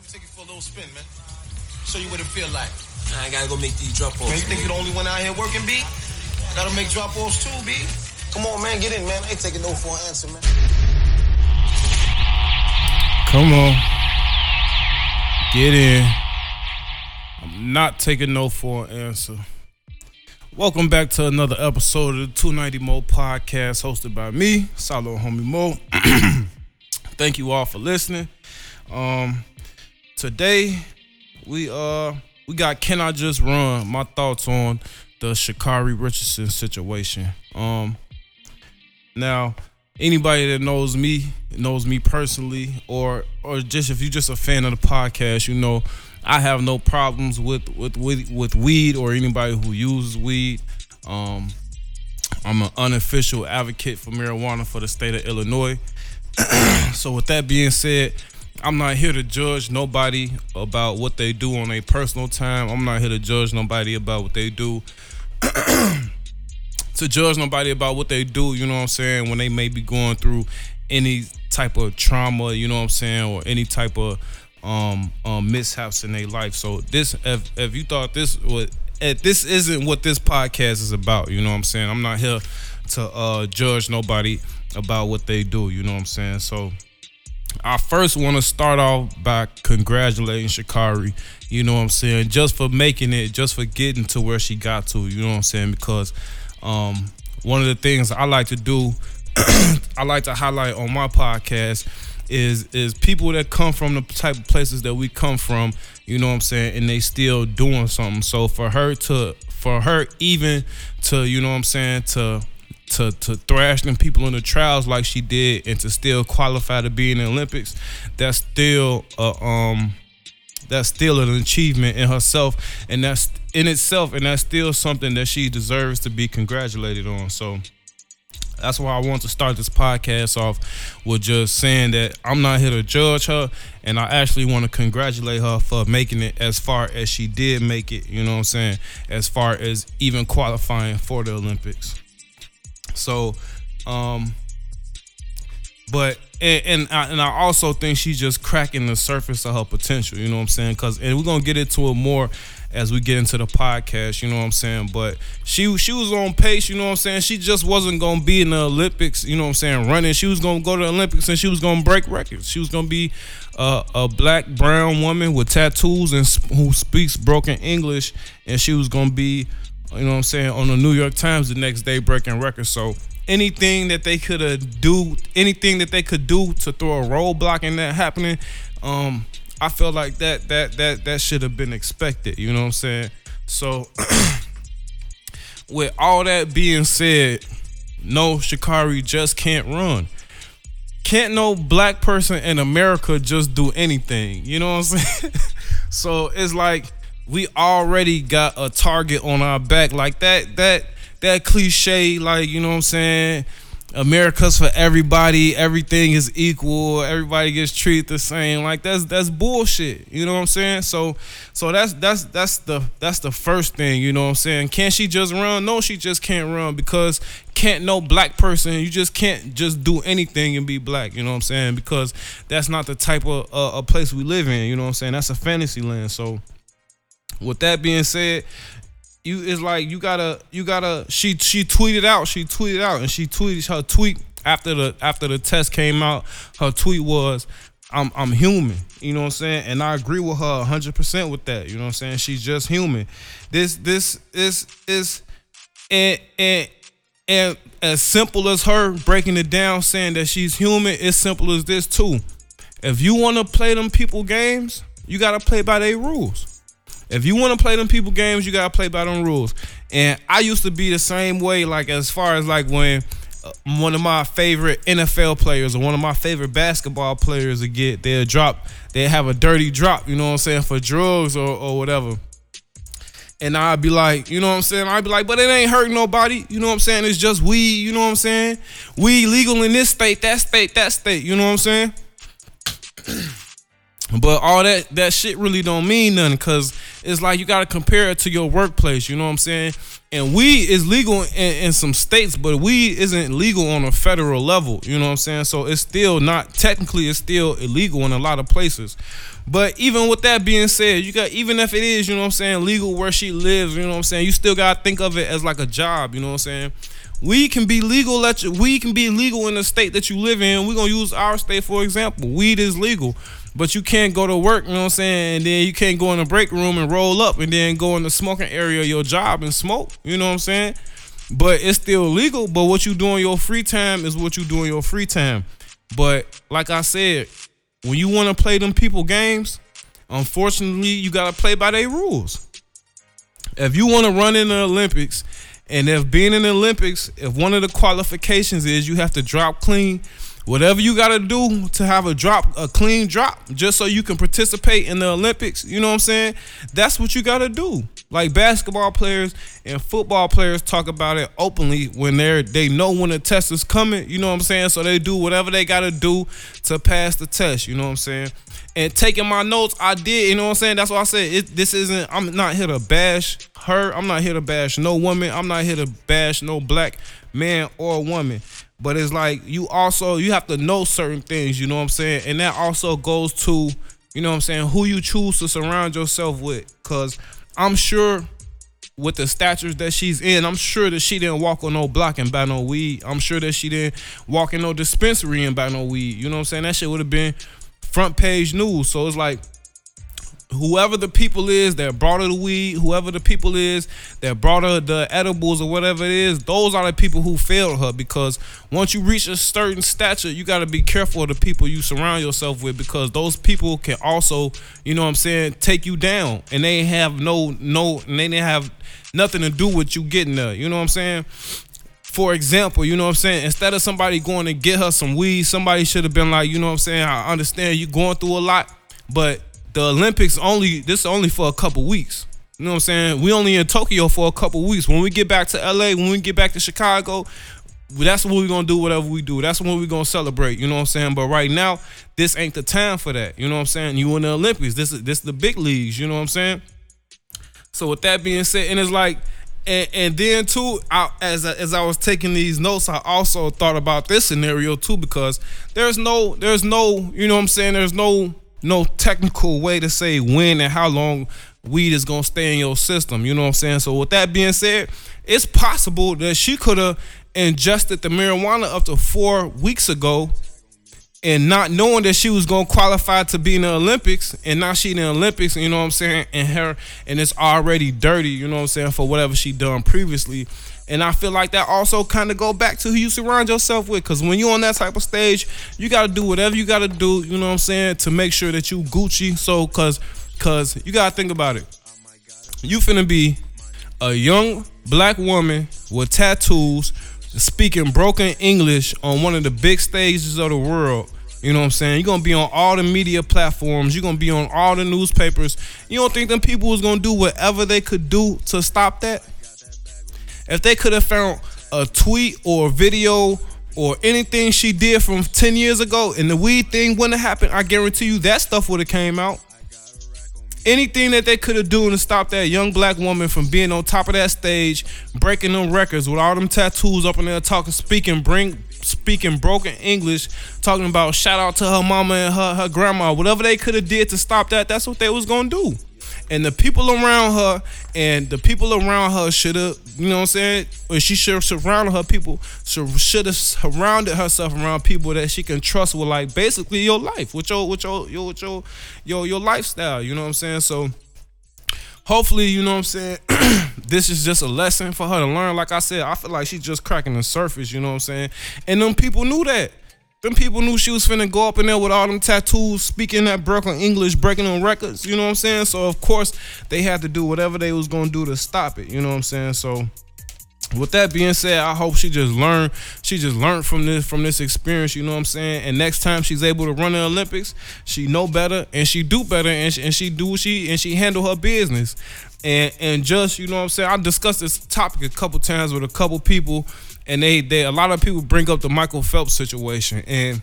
Let me take you for a little spin, man. Show you what it feel like. I gotta go make these drop offs. Man, you think you're the only one out here working, B? I gotta make drop offs too, B. Come on, man, get in, man. I ain't taking no for an answer, man. Come on. Get in. I'm not taking no for an answer. Welcome back to another episode of the 290 Mo podcast hosted by me, Solo Homie Mo. Thank you all for listening. Um today we uh we got Can I Just Run? My thoughts on the Sha'Carri Richardson situation. Um now anybody that knows me knows me personally or or just if you're just a fan of the podcast you know i have no problems with with with, with weed or anybody who uses weed um i'm an unofficial advocate for marijuana for the state of illinois so with that being said i'm not here to judge nobody about what they do on a personal time i'm not here to judge nobody about what they do to judge nobody about what they do, you know what I'm saying, when they may be going through any type of trauma, you know what I'm saying, or any type of um, um mishaps in their life. So this if if you thought this was this isn't what this podcast is about, you know what I'm saying? I'm not here to uh judge nobody about what they do, you know what I'm saying? So I first want to start off by congratulating Sha'Carri, you know what I'm saying, just for making it, just for getting to where she got to, you know what I'm saying, because um, one of the things I like to do, I like to highlight on my podcast is is people that come from the type of places that we come from, you know what I'm saying, and they still doing something. So for her to for her even to, you know what I'm saying, to to to thrash them people in the trials like she did and to still qualify to be in the Olympics, that's still a um that's still an achievement in herself. And that's in itself and that's still something that she deserves to be congratulated on. So that's why I want to start this podcast off with just saying that I'm not here to judge her and I actually want to congratulate her for making it as far as she did make it, you know what I'm saying, as far as even qualifying for the Olympics. So, um but and and I, and I also think she's just cracking the surface of her potential. You know what I'm saying? Because and we're gonna get into it more as we get into the podcast. You know what I'm saying? But she she was on pace. You know what I'm saying? She just wasn't gonna be in the Olympics. You know what I'm saying? Running. She was gonna go to the Olympics and she was gonna break records. She was gonna be a, a black brown woman with tattoos and who speaks broken English, and she was gonna be. You know what I'm saying on the New York Times the next day breaking records. So anything that they could do, anything that they could do to throw a roadblock in that happening, um, I feel like that that that that should have been expected. You know what I'm saying? So, with all that being said, no, Sha'Carri just can't run. Can't no black person in America just do anything. You know what I'm saying? so it's like we already got a target on our back like that. That that cliche, like, you know what I'm saying? America's for everybody, everything is equal, everybody gets treated the same. Like that's that's bullshit. You know what I'm saying? So so that's that's that's the that's the first thing, you know what I'm saying? Can she just run? No, she just can't run because can't no black person, you just can't just do anything and be black, you know what I'm saying? Because that's not the type of uh, a place we live in, you know what I'm saying? That's a fantasy land. So with that being said, you is like you gotta you gotta she she tweeted out she tweeted out and she tweeted her tweet after the after the test came out. Her tweet was I'm I'm human. You know what I'm saying? And I agree with her 100% with that. You know what I'm saying? She's just human. This this is is and and and as simple as her breaking it down saying that she's human it's simple as this too. If you want to play them people games you got to play by their rules if you want to play them people games, you gotta play by them rules. And I used to be the same way, like as far as like when uh, one of my favorite NFL players or one of my favorite basketball players would get they'll drop, they have a dirty drop, you know what I'm saying, for drugs or, or whatever. And I'd be like, you know what I'm saying? I'd be like, but it ain't hurting nobody. You know what I'm saying? It's just weed, you know what I'm saying? Weed legal in this state, that state, that state, you know what I'm saying? But all that that shit really don't mean nothing because it's like you gotta compare it to your workplace. You know what I'm saying? and weed is legal in, in, some states, but weed isn't legal on a federal level. You know what I'm saying? So it's still not technically it's still illegal in a lot of places. But even with that being said, you got even if it is, you know what I'm saying, legal where she lives, you know what I'm saying, you still gotta think of it as like a job, you know what I'm saying? We can be legal let you, we can be legal in the state that you live in. We're gonna use our state for example. Weed is legal. But you can't go to work, you know what I'm saying? And then you can't go in the break room and roll up and then go in the smoking area of your job and smoke. You know what I'm saying? But it's still legal. But what you do in your free time is what you do in your free time. But like I said, when you want to play them people games, unfortunately, you gotta play by their rules. If you want to run in the Olympics, and if being in the Olympics, if one of the qualifications is you have to drop clean whatever you got to do to have a drop, a clean drop, just so you can participate in the Olympics. You know what I'm saying? That's what you got to do. Like basketball players and football players talk about it openly when they're they know when the test is coming. You know what I'm saying? So they do whatever they got to do to pass the test. You know what I'm saying? And taking my notes, I did. You know what I'm saying? That's why I said it, this isn't. I'm not here to bash her. I'm not here to bash no woman. I'm not here to bash no black man or woman. But it's like you also you have to know certain things, you know what I'm saying? And that also goes to, you know what I'm saying, who you choose to surround yourself with. Cause I'm sure with the statures that she's in, I'm sure that she didn't walk on no block and buy no weed. I'm sure that she didn't walk in no dispensary and buy no weed. You know what I'm saying? That shit would have been front page news. So it's like whoever the people is that brought her the weed, whoever the people is that brought her the edibles or whatever it is, those are the people who failed her because once you reach a certain stature, you got to be careful of the people you surround yourself with because those people can also, you know what I'm saying, take you down and they have no no and they didn't have nothing to do with you getting there. You know what I'm saying? For example, you know what I'm saying? Instead of somebody going to get her some weed, somebody should have been like, you know what I'm saying? I understand you going through a lot, but the Olympics only this only for a couple weeks. You know what I'm saying? We only in Tokyo for a couple weeks. When we get back to LA, when we get back to Chicago, that's what we're gonna do. Whatever we do, that's when we're gonna celebrate. You know what I'm saying? But right now, this ain't the time for that. You know what I'm saying? You in the Olympics. This is this the big leagues. You know what I'm saying? So with that being said, and it's like, and, and then too, I, as as I was taking these notes, I also thought about this scenario too because there's no there's no you know what I'm saying? There's no no technical way to say when and how long weed is gonna stay in your system. You know what I'm saying? So with that being said, it's possible that she could have ingested the marijuana up to four weeks ago and not knowing that she was gonna qualify to be in the Olympics, and now she in the Olympics, you know what I'm saying, and her and it's already dirty, you know what I'm saying, for whatever she done previously. And I feel like that also kind of go back to who you surround yourself with. Cause when you're on that type of stage, you gotta do whatever you gotta do, you know what I'm saying, to make sure that you Gucci. So cause cause you gotta think about it. You finna be a young black woman with tattoos speaking broken English on one of the big stages of the world. You know what I'm saying? You're gonna be on all the media platforms. You're gonna be on all the newspapers. You don't think them people was gonna do whatever they could do to stop that? If they could have found a tweet or a video or anything she did from 10 years ago and the weed thing wouldn't have happened, I guarantee you that stuff would have came out. Anything that they could have done to stop that young black woman from being on top of that stage, breaking them records with all them tattoos up in there, talking, speaking, bring, speaking broken English, talking about shout out to her mama and her her grandma, whatever they could have did to stop that, that's what they was gonna do and the people around her and the people around her should have you know what i'm saying? Or she should have surrounded her people should have surrounded herself around people that she can trust with like basically your life with your with your your with your your, your lifestyle you know what i'm saying? So hopefully you know what i'm saying this is just a lesson for her to learn. Like i said i feel like she's just cracking the surface you know what i'm saying? And them people knew that them people knew she was finna go up in there with all them tattoos, speaking that broken English, breaking on records. You know what I'm saying? So of course they had to do whatever they was gonna do to stop it. You know what I'm saying? So with that being said, I hope she just learned. She just learned from this from this experience. You know what I'm saying? And next time she's able to run the Olympics, she know better and she do better and she, and she do she and she handle her business. And and just you know what I'm saying. I discussed this topic a couple times with a couple people and they they a lot of people bring up the Michael Phelps situation, and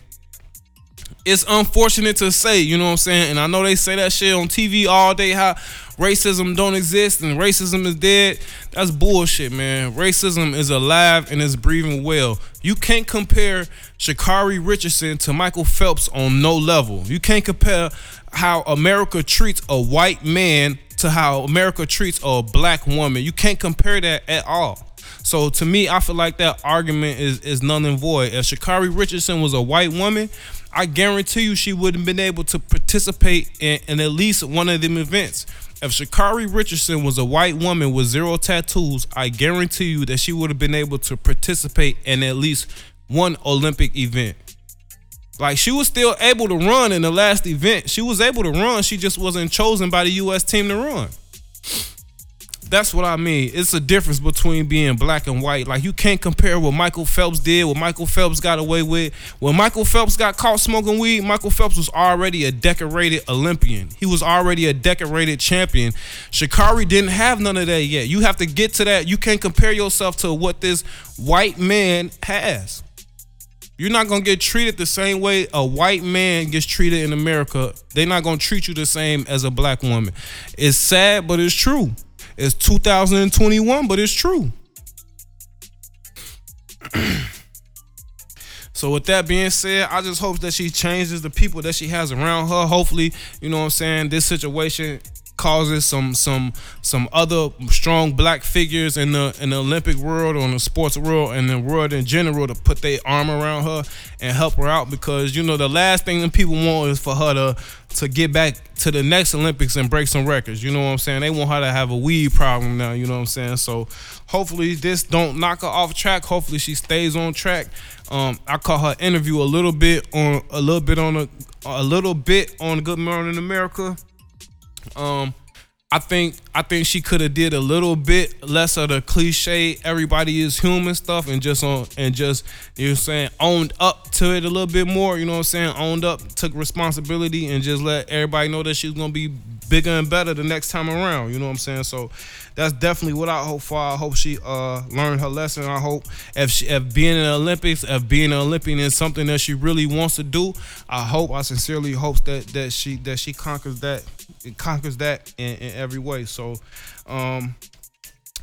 it's unfortunate to say, you know what I'm saying? And I know they say that shit on TV all day how racism don't exist and racism is dead. That's bullshit, man. Racism is alive and it's breathing well. You can't compare Sha'Carri Richardson to Michael Phelps on no level. You can't compare how America treats a white man to how America treats a black woman. You can't compare that at all. So to me, I feel like that argument is is none and void. If Sha'Carri Richardson was a white woman, I guarantee you she wouldn't been able to participate in, in at least one of them events. If Sha'Carri Richardson was a white woman with zero tattoos, I guarantee you that she would have been able to participate in at least one Olympic event. Like she was still able to run in the last event. She was able to run. She just wasn't chosen by the U.S. team to run. That's what I mean. It's a difference between being black and white. Like you can't compare what Michael Phelps did, what Michael Phelps got away with. When Michael Phelps got caught smoking weed, Michael Phelps was already a decorated Olympian. He was already a decorated champion. Sha'Carri didn't have none of that yet. You have to get to that. You can't compare yourself to what this white man has. You're not gonna get treated the same way a white man gets treated in America. They're not gonna treat you the same as a black woman. It's sad, but it's true. It's 2021, but it's true. so with that being said, I just hope that she changes the people that she has around her. Hopefully, you know what I'm saying, this situation causes some some some other strong black figures in the in the Olympic world or in the sports world and the world in general to put their arm around her and help her out because you know the last thing that people want is for her to to get back to the next Olympics and break some records. You know what I'm saying? They want her to have a weed problem now. You know what I'm saying? So hopefully this don't knock her off track. Hopefully she stays on track. Um, I caught her interview a little bit on a little bit on a a little bit on Good Morning America um, I think I think she could have did a little bit less of the cliche everybody is human stuff and just on and just you know saying owned up to it a little bit more, you know what I'm saying? Owned up, took responsibility and just let everybody know that she's gonna be bigger and better the next time around, you know what I'm saying? So that's definitely what I hope for. I hope she uh learned her lesson. I hope if she if being in the Olympics, if being an Olympian is something that she really wants to do, I hope I sincerely hope that that she that she conquers that conquers that in, in every way. So, um,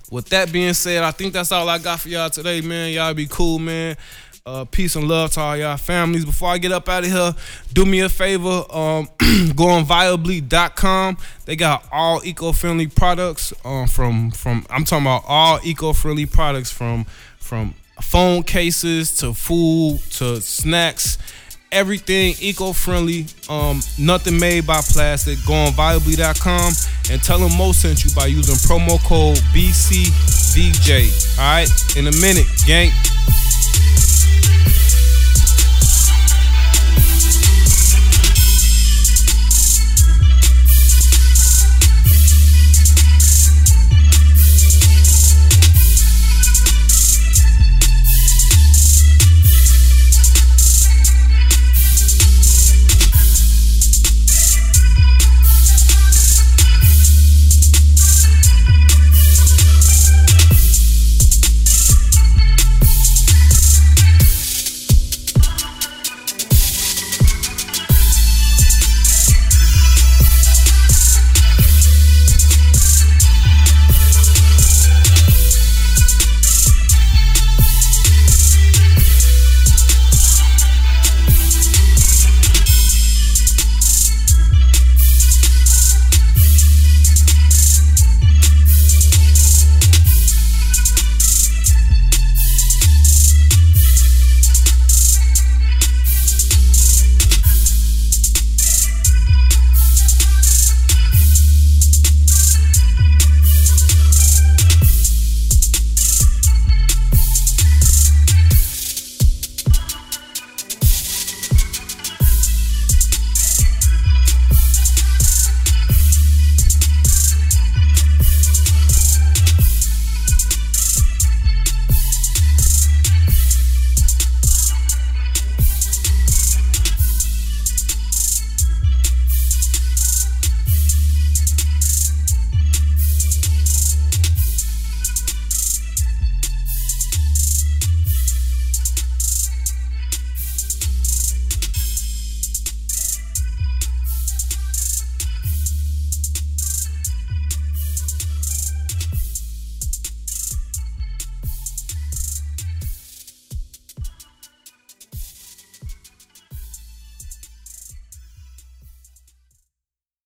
with that being said, I think that's all I got for y'all today, man. Y'all be cool, man. Uh, peace and love to all y'all families. Before I get up out of here, do me a favor. Um, go on viably.com. They got all eco-friendly products. Um, from from I'm talking about all eco-friendly products from from phone cases to food to snacks everything eco-friendly, um, nothing made by plastic. Go on viably.com and tell them Mo sent you by using promo code BCVJ. All right, in a minute, gang.